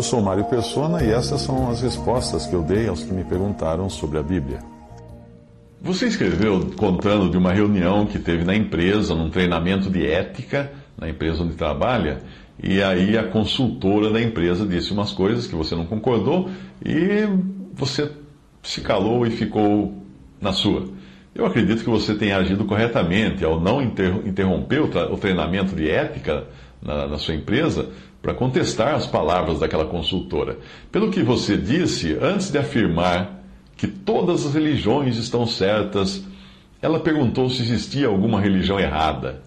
Eu sou Mário Persona e essas são as respostas que eu dei aos que me perguntaram sobre a Bíblia. Você escreveu contando de uma reunião que teve na empresa, num treinamento de ética na empresa onde trabalha, e aí a consultora da empresa disse umas coisas que você não concordou e você se calou e ficou na sua. Eu acredito que você tenha agido corretamente ao não interromper o treinamento de ética na, na sua empresa para contestar as palavras daquela consultora. Pelo que você disse, antes de afirmar que todas as religiões estão certas, ela perguntou se existia alguma religião errada.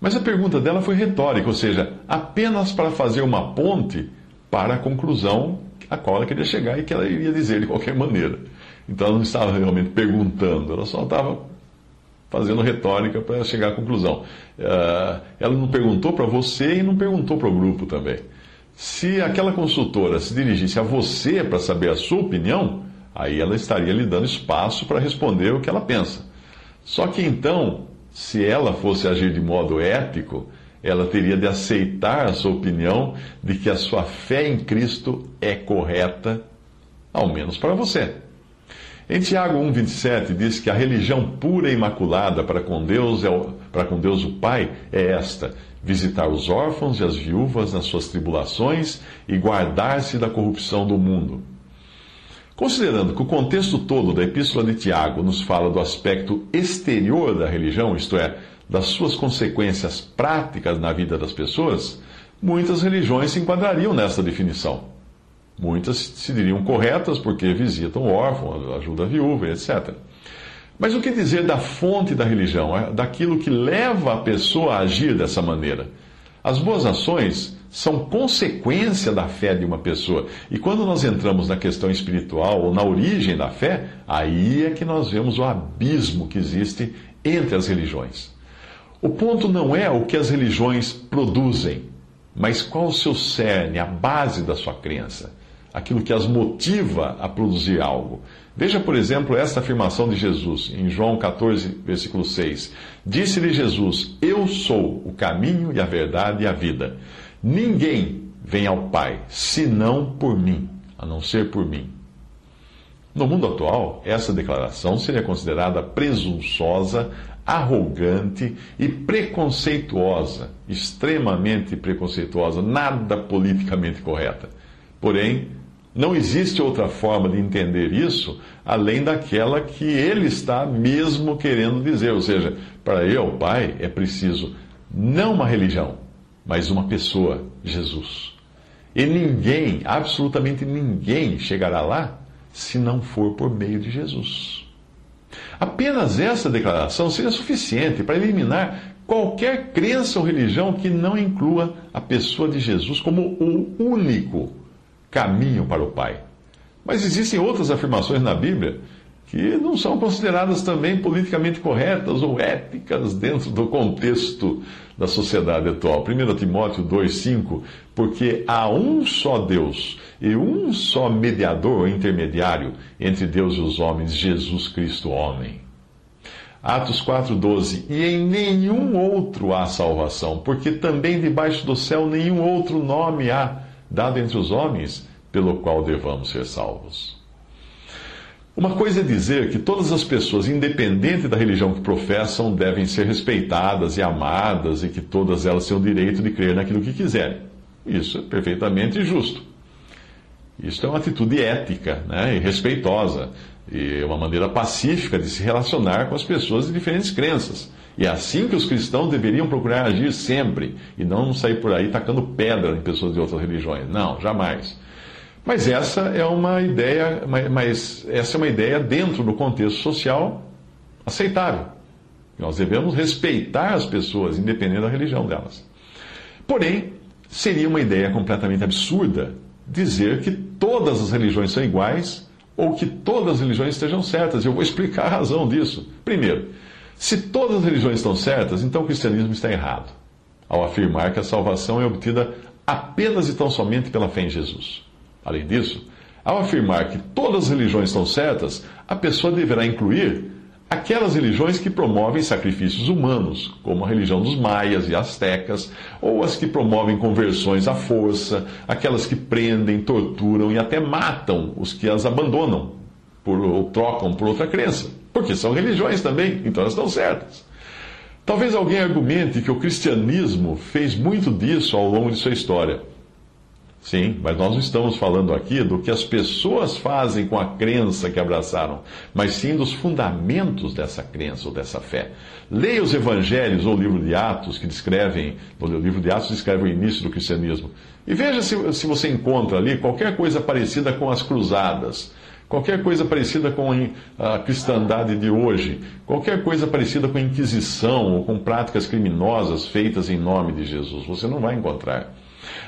Mas a pergunta dela foi retórica, ou seja, apenas para fazer uma ponte para a conclusão a qual ela queria chegar e que ela iria dizer de qualquer maneira. Então ela não estava realmente perguntando, ela só estava fazendo retórica para chegar à conclusão. Uh, ela não perguntou para você e não perguntou para o grupo também. Se aquela consultora se dirigisse a você para saber a sua opinião, aí ela estaria lhe dando espaço para responder o que ela pensa. Só que então, se ela fosse agir de modo ético, ela teria de aceitar a sua opinião de que a sua fé em Cristo é correta, ao menos para você. Em Tiago 1,27 diz que a religião pura e imaculada para com, Deus é o, para com Deus o Pai é esta: visitar os órfãos e as viúvas nas suas tribulações e guardar-se da corrupção do mundo. Considerando que o contexto todo da Epístola de Tiago nos fala do aspecto exterior da religião, isto é, das suas consequências práticas na vida das pessoas, muitas religiões se enquadrariam nessa definição. Muitas se diriam corretas porque visitam o órfão, ajudam a viúva, etc. Mas o que dizer da fonte da religião, é daquilo que leva a pessoa a agir dessa maneira? As boas ações são consequência da fé de uma pessoa. E quando nós entramos na questão espiritual ou na origem da fé, aí é que nós vemos o abismo que existe entre as religiões. O ponto não é o que as religiões produzem, mas qual o seu cerne, a base da sua crença aquilo que as motiva a produzir algo. Veja, por exemplo, esta afirmação de Jesus em João 14, versículo 6. Disse-lhe Jesus: Eu sou o caminho e a verdade e a vida. Ninguém vem ao Pai senão por mim, a não ser por mim. No mundo atual, essa declaração seria considerada presunçosa, arrogante e preconceituosa, extremamente preconceituosa, nada politicamente correta. Porém, não existe outra forma de entender isso além daquela que ele está mesmo querendo dizer. Ou seja, para o Pai, é preciso não uma religião, mas uma pessoa, Jesus. E ninguém, absolutamente ninguém, chegará lá se não for por meio de Jesus. Apenas essa declaração seria suficiente para eliminar qualquer crença ou religião que não inclua a pessoa de Jesus como o único caminho para o Pai. Mas existem outras afirmações na Bíblia que não são consideradas também politicamente corretas ou éticas dentro do contexto da sociedade atual. 1 Timóteo 2,5: Porque há um só Deus e um só mediador ou intermediário entre Deus e os homens, Jesus Cristo, homem. Atos 4,12: E em nenhum outro há salvação, porque também debaixo do céu nenhum outro nome há dado entre os homens, pelo qual devamos ser salvos. Uma coisa é dizer que todas as pessoas, independente da religião que professam, devem ser respeitadas e amadas e que todas elas têm o direito de crer naquilo que quiserem. Isso é perfeitamente justo. Isso é uma atitude ética né, e respeitosa, e uma maneira pacífica de se relacionar com as pessoas de diferentes crenças. E é assim que os cristãos deveriam procurar agir sempre, e não sair por aí tacando pedra em pessoas de outras religiões. Não, jamais. Mas essa é uma ideia, mas essa é uma ideia dentro do contexto social aceitável. Nós devemos respeitar as pessoas, independente da religião delas. Porém, seria uma ideia completamente absurda dizer que todas as religiões são iguais ou que todas as religiões estejam certas. Eu vou explicar a razão disso. Primeiro, se todas as religiões estão certas, então o cristianismo está errado, ao afirmar que a salvação é obtida apenas e tão somente pela fé em Jesus. Além disso, ao afirmar que todas as religiões estão certas, a pessoa deverá incluir aquelas religiões que promovem sacrifícios humanos, como a religião dos maias e astecas, ou as que promovem conversões à força, aquelas que prendem, torturam e até matam os que as abandonam por, ou trocam por outra crença, porque são religiões também, então elas estão certas. Talvez alguém argumente que o cristianismo fez muito disso ao longo de sua história Sim, mas nós não estamos falando aqui do que as pessoas fazem com a crença que abraçaram, mas sim dos fundamentos dessa crença ou dessa fé. Leia os evangelhos ou o livro de Atos, que descrevem, o livro de Atos descreve o início do cristianismo. E veja se, se você encontra ali qualquer coisa parecida com as cruzadas, qualquer coisa parecida com a cristandade de hoje, qualquer coisa parecida com a Inquisição ou com práticas criminosas feitas em nome de Jesus. Você não vai encontrar.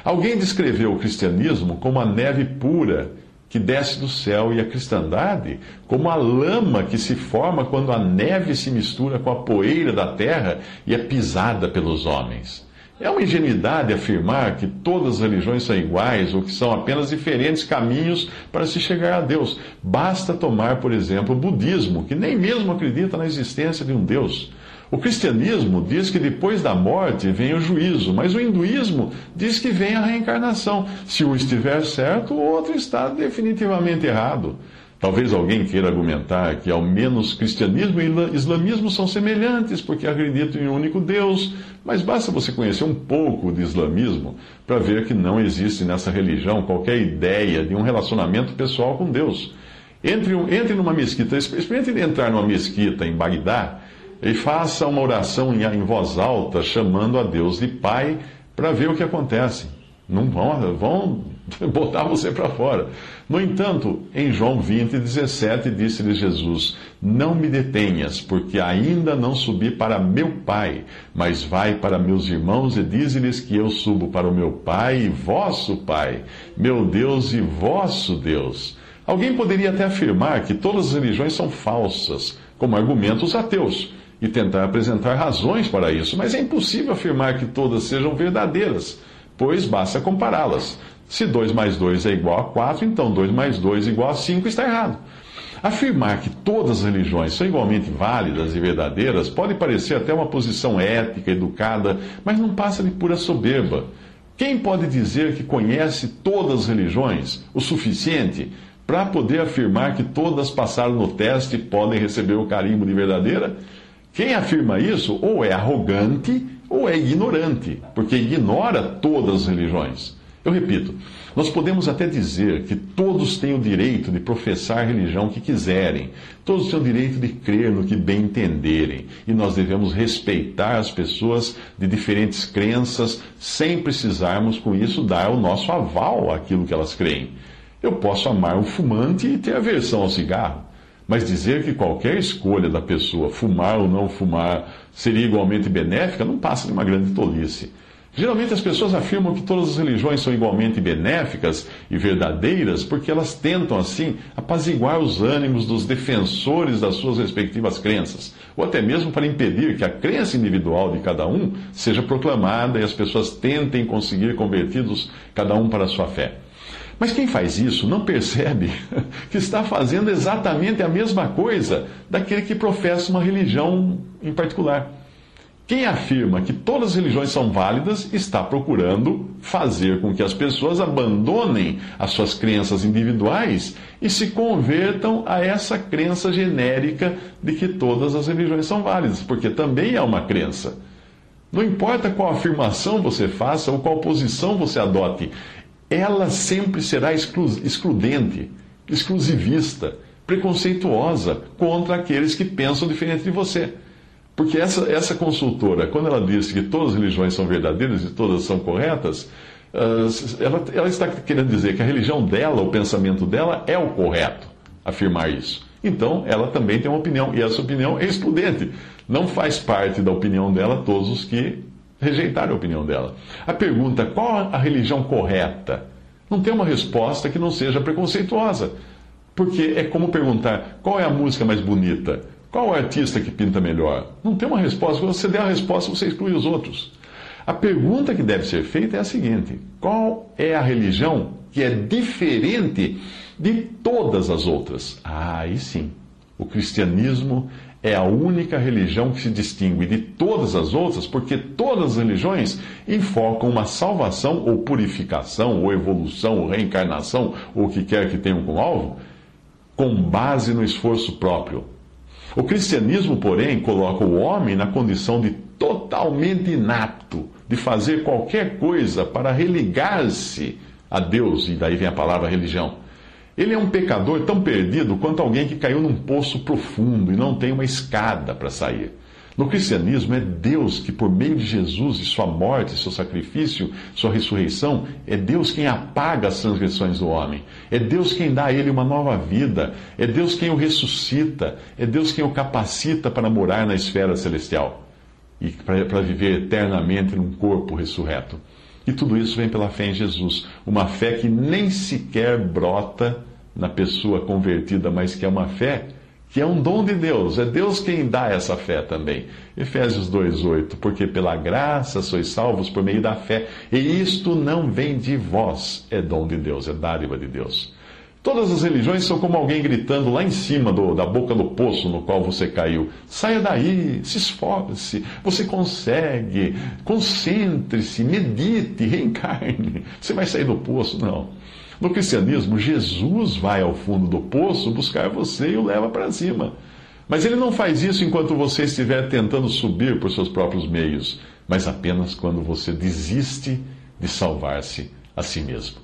Alguém descreveu o cristianismo como a neve pura que desce do céu e a cristandade como a lama que se forma quando a neve se mistura com a poeira da terra e é pisada pelos homens. É uma ingenuidade afirmar que todas as religiões são iguais ou que são apenas diferentes caminhos para se chegar a Deus. Basta tomar, por exemplo, o budismo, que nem mesmo acredita na existência de um Deus. O cristianismo diz que depois da morte vem o juízo, mas o hinduísmo diz que vem a reencarnação. Se um estiver certo, o outro está definitivamente errado. Talvez alguém queira argumentar que ao menos cristianismo e islamismo são semelhantes, porque acreditam em um único Deus, mas basta você conhecer um pouco de islamismo para ver que não existe nessa religião qualquer ideia de um relacionamento pessoal com Deus. Entre, entre numa mesquita, experimente entrar numa mesquita em Bagdá e faça uma oração em, em voz alta, chamando a Deus de Pai, para ver o que acontece. Não vão, vão botar você para fora. No entanto, em João 20, 17, disse-lhe Jesus: Não me detenhas, porque ainda não subi para meu Pai, mas vai para meus irmãos e dize-lhes que eu subo para o meu Pai e vosso Pai, meu Deus e vosso Deus. Alguém poderia até afirmar que todas as religiões são falsas, como argumentos ateus e tentar apresentar razões para isso, mas é impossível afirmar que todas sejam verdadeiras, pois basta compará-las. Se 2 mais 2 é igual a 4, então 2 mais 2 é igual a 5 está errado. Afirmar que todas as religiões são igualmente válidas e verdadeiras pode parecer até uma posição ética, educada, mas não passa de pura soberba. Quem pode dizer que conhece todas as religiões o suficiente para poder afirmar que todas passaram no teste e podem receber o carimbo de verdadeira? Quem afirma isso ou é arrogante ou é ignorante, porque ignora todas as religiões. Eu repito, nós podemos até dizer que todos têm o direito de professar a religião que quiserem, todos têm o direito de crer no que bem entenderem, e nós devemos respeitar as pessoas de diferentes crenças, sem precisarmos com isso dar o nosso aval àquilo que elas creem. Eu posso amar um fumante e ter aversão ao cigarro. Mas dizer que qualquer escolha da pessoa, fumar ou não fumar, seria igualmente benéfica, não passa de uma grande tolice. Geralmente as pessoas afirmam que todas as religiões são igualmente benéficas e verdadeiras porque elas tentam, assim, apaziguar os ânimos dos defensores das suas respectivas crenças, ou até mesmo para impedir que a crença individual de cada um seja proclamada e as pessoas tentem conseguir convertidos cada um para a sua fé. Mas quem faz isso não percebe que está fazendo exatamente a mesma coisa daquele que professa uma religião em particular. Quem afirma que todas as religiões são válidas está procurando fazer com que as pessoas abandonem as suas crenças individuais e se convertam a essa crença genérica de que todas as religiões são válidas, porque também é uma crença. Não importa qual afirmação você faça ou qual posição você adote, ela sempre será excludente, exclusivista, preconceituosa contra aqueles que pensam diferente de você. Porque essa, essa consultora, quando ela disse que todas as religiões são verdadeiras e todas são corretas, ela, ela está querendo dizer que a religião dela, o pensamento dela, é o correto afirmar isso. Então, ela também tem uma opinião, e essa opinião é excludente. Não faz parte da opinião dela todos os que rejeitaram a opinião dela. A pergunta, qual a religião correta? Não tem uma resposta que não seja preconceituosa. Porque é como perguntar, qual é a música mais bonita? Qual o artista que pinta melhor? Não tem uma resposta. Quando você der a resposta, você exclui os outros. A pergunta que deve ser feita é a seguinte: qual é a religião que é diferente de todas as outras? Ah, aí sim. O cristianismo é a única religião que se distingue de todas as outras, porque todas as religiões enfocam uma salvação ou purificação, ou evolução, ou reencarnação, ou o que quer que tenham como alvo, com base no esforço próprio. O cristianismo, porém, coloca o homem na condição de totalmente inapto de fazer qualquer coisa para religar-se a Deus, e daí vem a palavra religião. Ele é um pecador tão perdido quanto alguém que caiu num poço profundo e não tem uma escada para sair. No cristianismo, é Deus que, por meio de Jesus e sua morte, seu sacrifício, sua ressurreição, é Deus quem apaga as transgressões do homem. É Deus quem dá a ele uma nova vida. É Deus quem o ressuscita. É Deus quem o capacita para morar na esfera celestial e para viver eternamente num corpo ressurreto. E tudo isso vem pela fé em Jesus. Uma fé que nem sequer brota na pessoa convertida, mas que é uma fé que é um dom de Deus. É Deus quem dá essa fé também. Efésios 2:8, porque pela graça sois salvos por meio da fé, e isto não vem de vós, é dom de Deus, é dádiva de Deus. Todas as religiões são como alguém gritando lá em cima do, da boca do poço no qual você caiu. Saia daí, se esforce, você consegue, concentre-se, medite, reencarne. Você vai sair do poço? Não. No cristianismo, Jesus vai ao fundo do poço buscar você e o leva para cima. Mas ele não faz isso enquanto você estiver tentando subir por seus próprios meios, mas apenas quando você desiste de salvar-se a si mesmo.